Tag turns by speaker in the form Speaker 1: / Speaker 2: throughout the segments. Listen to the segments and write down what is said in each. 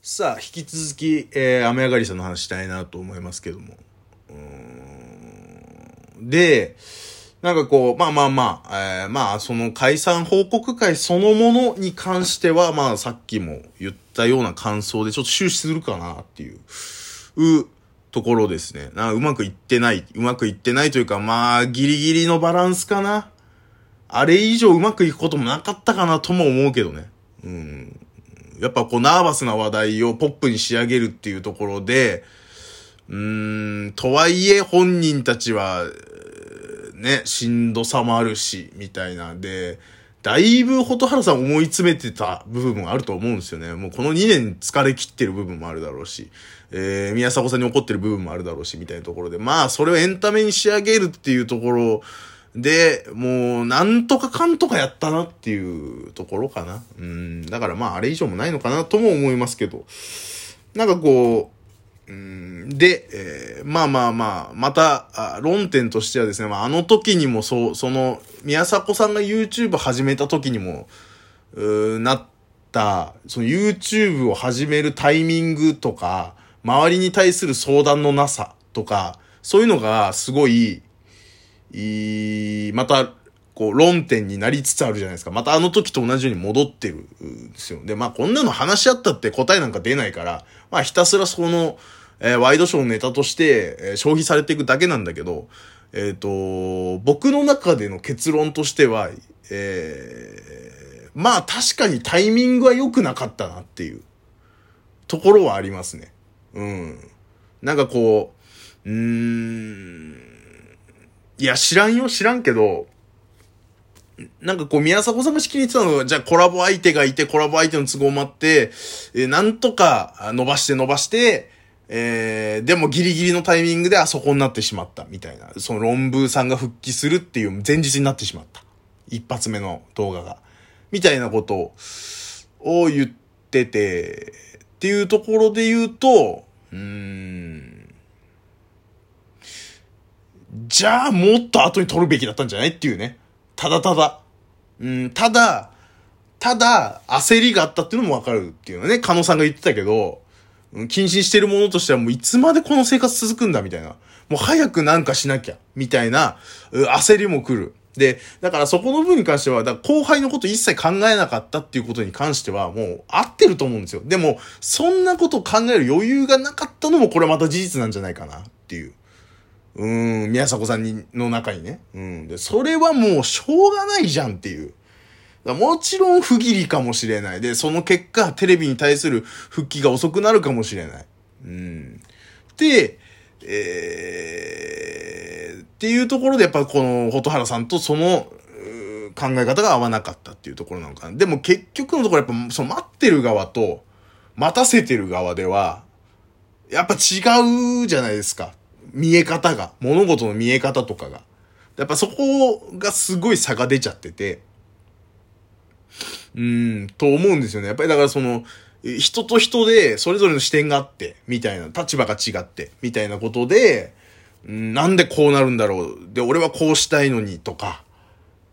Speaker 1: さあ、引き続き、えー、雨上がりさんの話したいなと思いますけども。で、なんかこう、まあまあまあ、えー、まあ、その解散報告会そのものに関しては、まあさっきも言ったような感想でちょっと終始するかなっていう、う、ところですね。なうまくいってない。うまくいってないというか、まあ、ギリギリのバランスかな。あれ以上うまくいくこともなかったかなとも思うけどね。うん。やっぱこう、ナーバスな話題をポップに仕上げるっていうところで、うーん、とはいえ本人たちは、ね、しんどさもあるし、みたいなんで、だいぶ蛍原さん思い詰めてた部分もあると思うんですよね。もうこの2年疲れ切ってる部分もあるだろうし、えー、宮迫さんに怒ってる部分もあるだろうし、みたいなところで、まあ、それをエンタメに仕上げるっていうところで、もう、なんとかかんとかやったなっていうところかな。うん、だからまあ、あれ以上もないのかなとも思いますけど、なんかこう、うん、で、えー、まあまあまあ、また、あ論点としてはですね、まあ、あの時にもそう、その、宮迫さんが YouTube 始めた時にも、うなった、その YouTube を始めるタイミングとか、周りに対する相談のなさとか、そういうのがすごい、いまた、こう、論点になりつつあるじゃないですか。またあの時と同じように戻ってるんですよ。で、まあこんなの話し合ったって答えなんか出ないから、まあひたすらその、えー、ワイドショーのネタとして、えー、消費されていくだけなんだけど、えっ、ー、と、僕の中での結論としては、えー、まあ確かにタイミングは良くなかったなっていうところはありますね。うん。なんかこう、うーん、いや知らんよ知らんけど、なんかこう、宮迫さんが仕切りに言ってたのが、じゃあコラボ相手がいて、コラボ相手の都合もあって、えー、なんとか伸ばして伸ばして、えー、でもギリギリのタイミングであそこになってしまったみたいな。その論文さんが復帰するっていう前日になってしまった。一発目の動画が。みたいなことを言ってて、っていうところで言うと、うーん。じゃあもっと後に取るべきだったんじゃないっていうね。ただただ。うん、ただ、ただ、焦りがあったっていうのもわかるっていうのね、加野さんが言ってたけど、謹慎してるものとしてはもういつまでこの生活続くんだみたいな。もう早くなんかしなきゃ、みたいな、焦りも来る。で、だからそこの部分に関しては、だ後輩のこと一切考えなかったっていうことに関しては、もう合ってると思うんですよ。でも、そんなことを考える余裕がなかったのも、これまた事実なんじゃないかなっていう。うん、宮迫さんにの中にね。うん。で、それはもうしょうがないじゃんっていう。もちろん不義理かもしれない。で、その結果、テレビに対する復帰が遅くなるかもしれない。うん。で、えー、っていうところでやっぱこの蛍原さんとその考え方が合わなかったっていうところなのかな。でも結局のところやっぱその待ってる側と待たせてる側では、やっぱ違うじゃないですか。見え方が。物事の見え方とかが。やっぱそこがすごい差が出ちゃってて。うん、と思うんですよね。やっぱりだからその、人と人でそれぞれの視点があって、みたいな、立場が違って、みたいなことで、うん、なんでこうなるんだろう。で、俺はこうしたいのに、とか、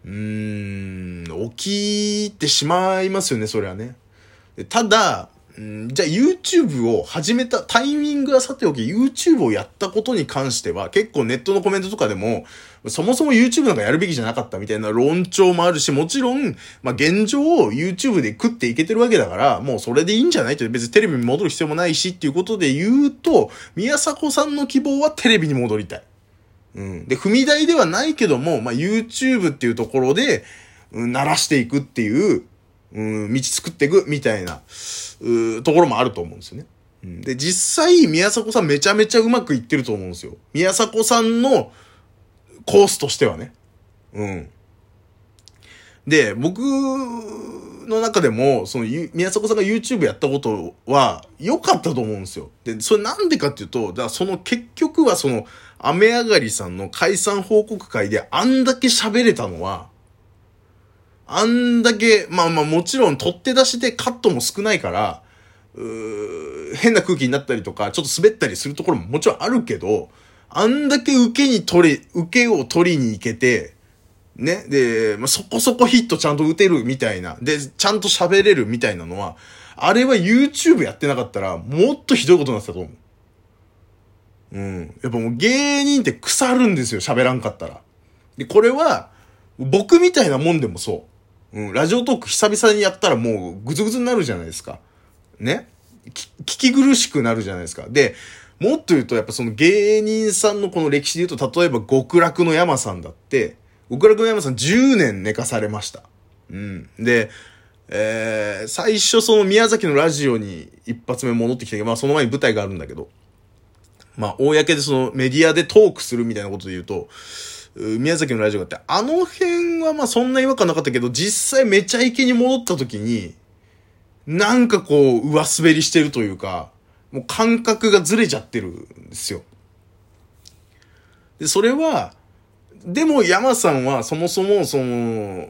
Speaker 1: うーん、起きてしまいますよね、それはね。ただ、うん、じゃあ YouTube を始めたタイミングはさておき YouTube をやったことに関しては結構ネットのコメントとかでもそもそも YouTube なんかやるべきじゃなかったみたいな論調もあるしもちろん、まあ、現状を YouTube で食っていけてるわけだからもうそれでいいんじゃないと別にテレビに戻る必要もないしっていうことで言うと宮迫さんの希望はテレビに戻りたい。うん。で、踏み台ではないけども、まあ、YouTube っていうところで、うん、鳴らしていくっていう、うん、道作っていくみたいな、うところもあると思うんですよね。うん、で、実際、宮迫さんめちゃめちゃうまくいってると思うんですよ。宮迫さんのコースとしてはね。うん。で、僕の中でも、その、宮迫さんが YouTube やったことは良かったと思うんですよ。で、それなんでかっていうと、だその結局はその、雨上がりさんの解散報告会であんだけ喋れたのは、あんだけ、まあまあもちろん取って出しでカットも少ないから、う変な空気になったりとか、ちょっと滑ったりするところももちろんあるけど、あんだけ受けに取り、受けを取りに行けて、ね。で、まあ、そこそこヒットちゃんと打てるみたいな。で、ちゃんと喋れるみたいなのは、あれは YouTube やってなかったら、もっとひどいことになってたと思う。うん。やっぱもう芸人って腐るんですよ、喋らんかったら。で、これは、僕みたいなもんでもそう。うん。ラジオトーク久々にやったらもうぐずぐずになるじゃないですか。ね？聞き苦しくなるじゃないですか。で、もっと言うと、やっぱその芸人さんのこの歴史で言うと、例えば極楽の山さんだって、極楽の山さん10年寝かされました。うん。で、えー、最初その宮崎のラジオに一発目戻ってきたけど、まあその前に舞台があるんだけど、まあ公でそのメディアでトークするみたいなことで言うと、宮崎のラジオがあって、あの辺はまあそんな違和感なかったけど、実際めちゃイケに戻った時に、なんかこう、上滑りしてるというか、もう感覚がずれちゃってるんですよ。で、それは、でも山さんはそもそもその、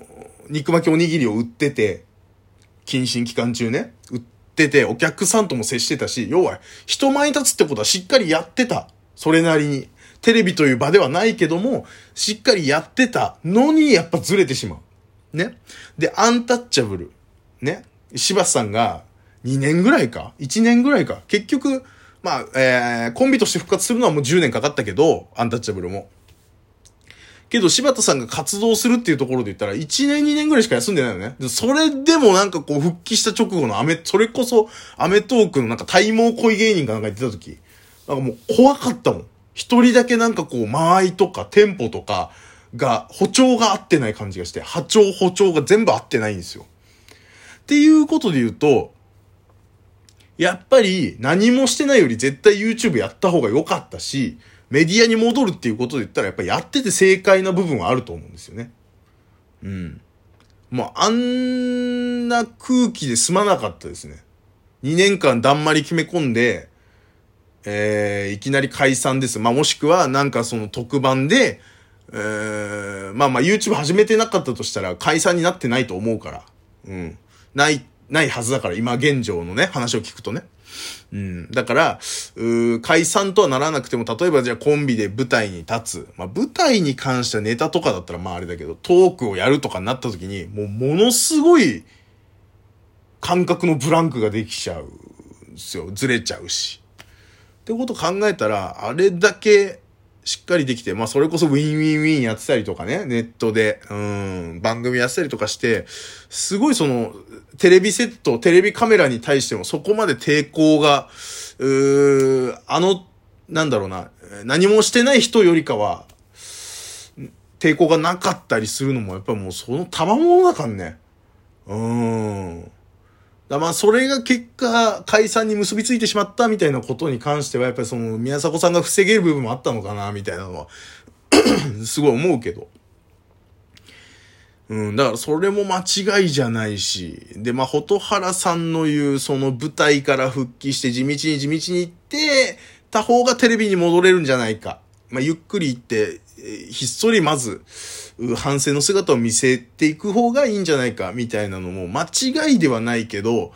Speaker 1: 肉巻きおにぎりを売ってて、謹慎期間中ね、売ってて、お客さんとも接してたし、要は、人前に立つってことはしっかりやってた。それなりに。テレビという場ではないけども、しっかりやってたのに、やっぱずれてしまう。ね。で、アンタッチャブル。ね。柴田さんが、2年ぐらいか ?1 年ぐらいか？結局、まあ、えー、コンビとして復活するのはもう10年かかったけど、アンタッチャブルも。けど、柴田さんが活動するっていうところで言ったら、1年2年ぐらいしか休んでないよね。それでもなんかこう、復帰した直後のアメ、それこそ、アメトークのなんか体毛恋芸人かなんか言ってた時、なんかもう怖かったもん。一人だけなんかこう、間合いとかテンポとかが、歩調が合ってない感じがして、波長歩調が全部合ってないんですよ。っていうことで言うと、やっぱり何もしてないより絶対 YouTube やった方が良かったし、メディアに戻るっていうことで言ったらやっぱりやってて正解な部分はあると思うんですよね。うん。もうあんな空気で済まなかったですね。2年間だんまり決め込んで、えー、いきなり解散です。まあ、もしくはなんかその特番で、えー、まあまあ YouTube 始めてなかったとしたら解散になってないと思うから。うん。ない、ないはずだから、今現状のね、話を聞くとね。うん。だから、う解散とはならなくても、例えばじゃあコンビで舞台に立つ。まあ舞台に関してはネタとかだったらまああれだけど、トークをやるとかになった時に、もうものすごい感覚のブランクができちゃうんですよ。ずれちゃうし。ってこと考えたら、あれだけしっかりできて、まあそれこそ WinWinWiiin やってたりとかね、ネットで、うん、番組やってたりとかして、すごいその、テレビセット、テレビカメラに対してもそこまで抵抗が、うーあの、なんだろうな、何もしてない人よりかは、抵抗がなかったりするのも、やっぱりもうその賜物だからね。うーん。だまあ、それが結果、解散に結びついてしまったみたいなことに関しては、やっぱりその、宮迫さんが防げる部分もあったのかな、みたいなのは すごい思うけど。うん、だからそれも間違いじゃないし、で、まあ、蛍原さんの言う、その舞台から復帰して地道に地道に行って、た方がテレビに戻れるんじゃないか。まあ、ゆっくり行って、ひっそりまず、反省の姿を見せていく方がいいんじゃないか、みたいなのも間違いではないけど、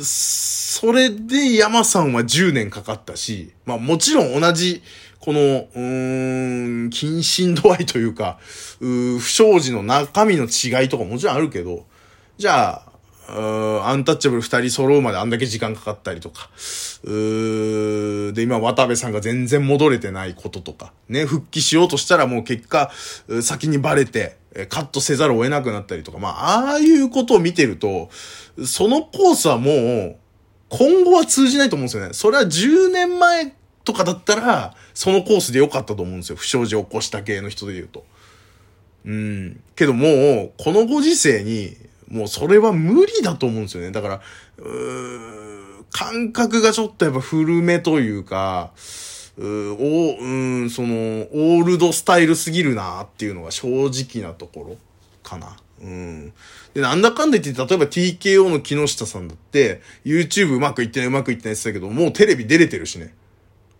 Speaker 1: それで山さんは10年かかったし、まあもちろん同じこの、うーん、謹慎度合いというか、う不祥事の中身の違いとかもちろんあるけど、じゃあ、アンタッチャブル二人揃うまであんだけ時間かかったりとか、うで、今渡部さんが全然戻れてないこととか、ね、復帰しようとしたらもう結果、先にバレて、カットせざるを得なくなったりとか、まあ、ああいうことを見てると、そのコースはもう、今後は通じないと思うんですよね。それは10年前とかだったら、そのコースで良かったと思うんですよ。不祥事を起こした系の人で言うと。うん。けどもう、このご時世に、もうそれは無理だと思うんですよね。だから、うー感覚がちょっとやっぱ古めというか、うおうん、その、オールドスタイルすぎるなっていうのが正直なところかな。うん。で、なんだかんだ言って、例えば TKO の木下さんだって、YouTube うまくいってない、うまくいってないって言ってたけど、もうテレビ出れてるしね。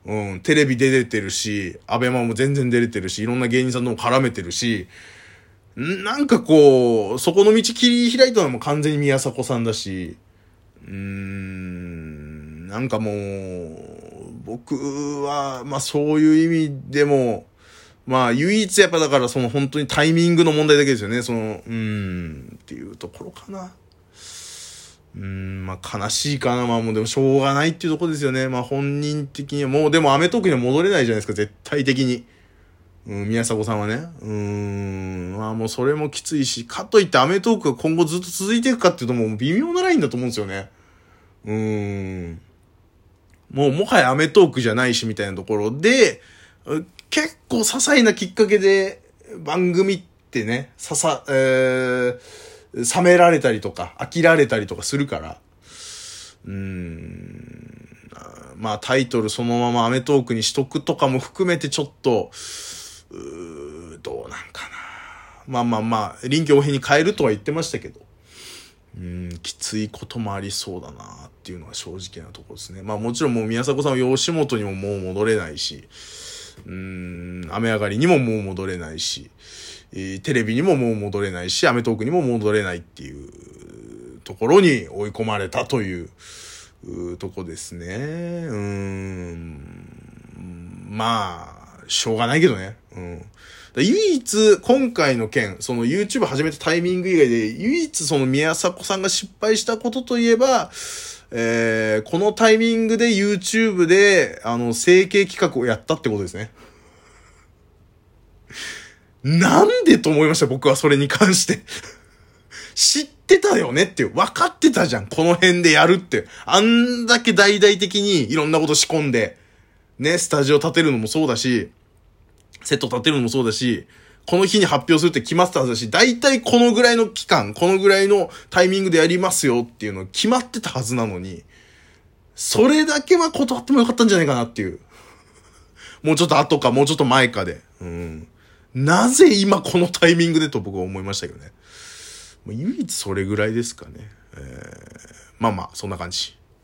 Speaker 1: うん、テレビ出れてるし、アベマも全然出れてるし、いろんな芸人さんとも絡めてるし、なんかこう、そこの道切り開いたのも完全に宮迫さんだし、うーん、なんかもう、僕は、まあそういう意味でも、まあ唯一やっぱだからその本当にタイミングの問題だけですよね。その、うーん、っていうところかな。うん、まあ悲しいかな。まあもうでもしょうがないっていうとこですよね。まあ本人的にはもうでもアメトークには戻れないじゃないですか、絶対的に。うん、宮迫さんはね。うーん、あもうそれもきついし、かといってアメトークが今後ずっと続いていくかっていうともう微妙なラインだと思うんですよね。うーん。もうもはやアメトークじゃないしみたいなところで、結構些細なきっかけで番組ってね、ささ、えー、冷められたりとか、飽きられたりとかするから、うーん、まあタイトルそのままアメトークにしとくとかも含めてちょっと、まあまあまあ、臨機応変に変えるとは言ってましたけど、うん、きついこともありそうだなっていうのが正直なところですね。まあもちろんもう宮迫さんは吉本にももう戻れないし、うん、雨上がりにももう戻れないし、えテレビにももう戻れないし、アメトークにも戻れないっていうところに追い込まれたという、うとこですね。うん。まあ、しょうがないけどね。うん。唯一、今回の件、その YouTube 始めたタイミング以外で、唯一その宮迫さんが失敗したことといえば、えー、このタイミングで YouTube で、あの、整形企画をやったってことですね。なんでと思いました、僕はそれに関して知ってたよねっていう。分かってたじゃん、この辺でやるって。あんだけ大々的にいろんなこと仕込んで、ね、スタジオ建てるのもそうだし、セット建てるのもそうだし、この日に発表するって決まってたはずだし、大体このぐらいの期間、このぐらいのタイミングでやりますよっていうの決まってたはずなのに、それだけは断ってもよかったんじゃないかなっていう。もうちょっと後か、もうちょっと前かで。うん。なぜ今このタイミングでと僕は思いましたけどね。唯一それぐらいですかね。えー、まあまあ、そんな感じ。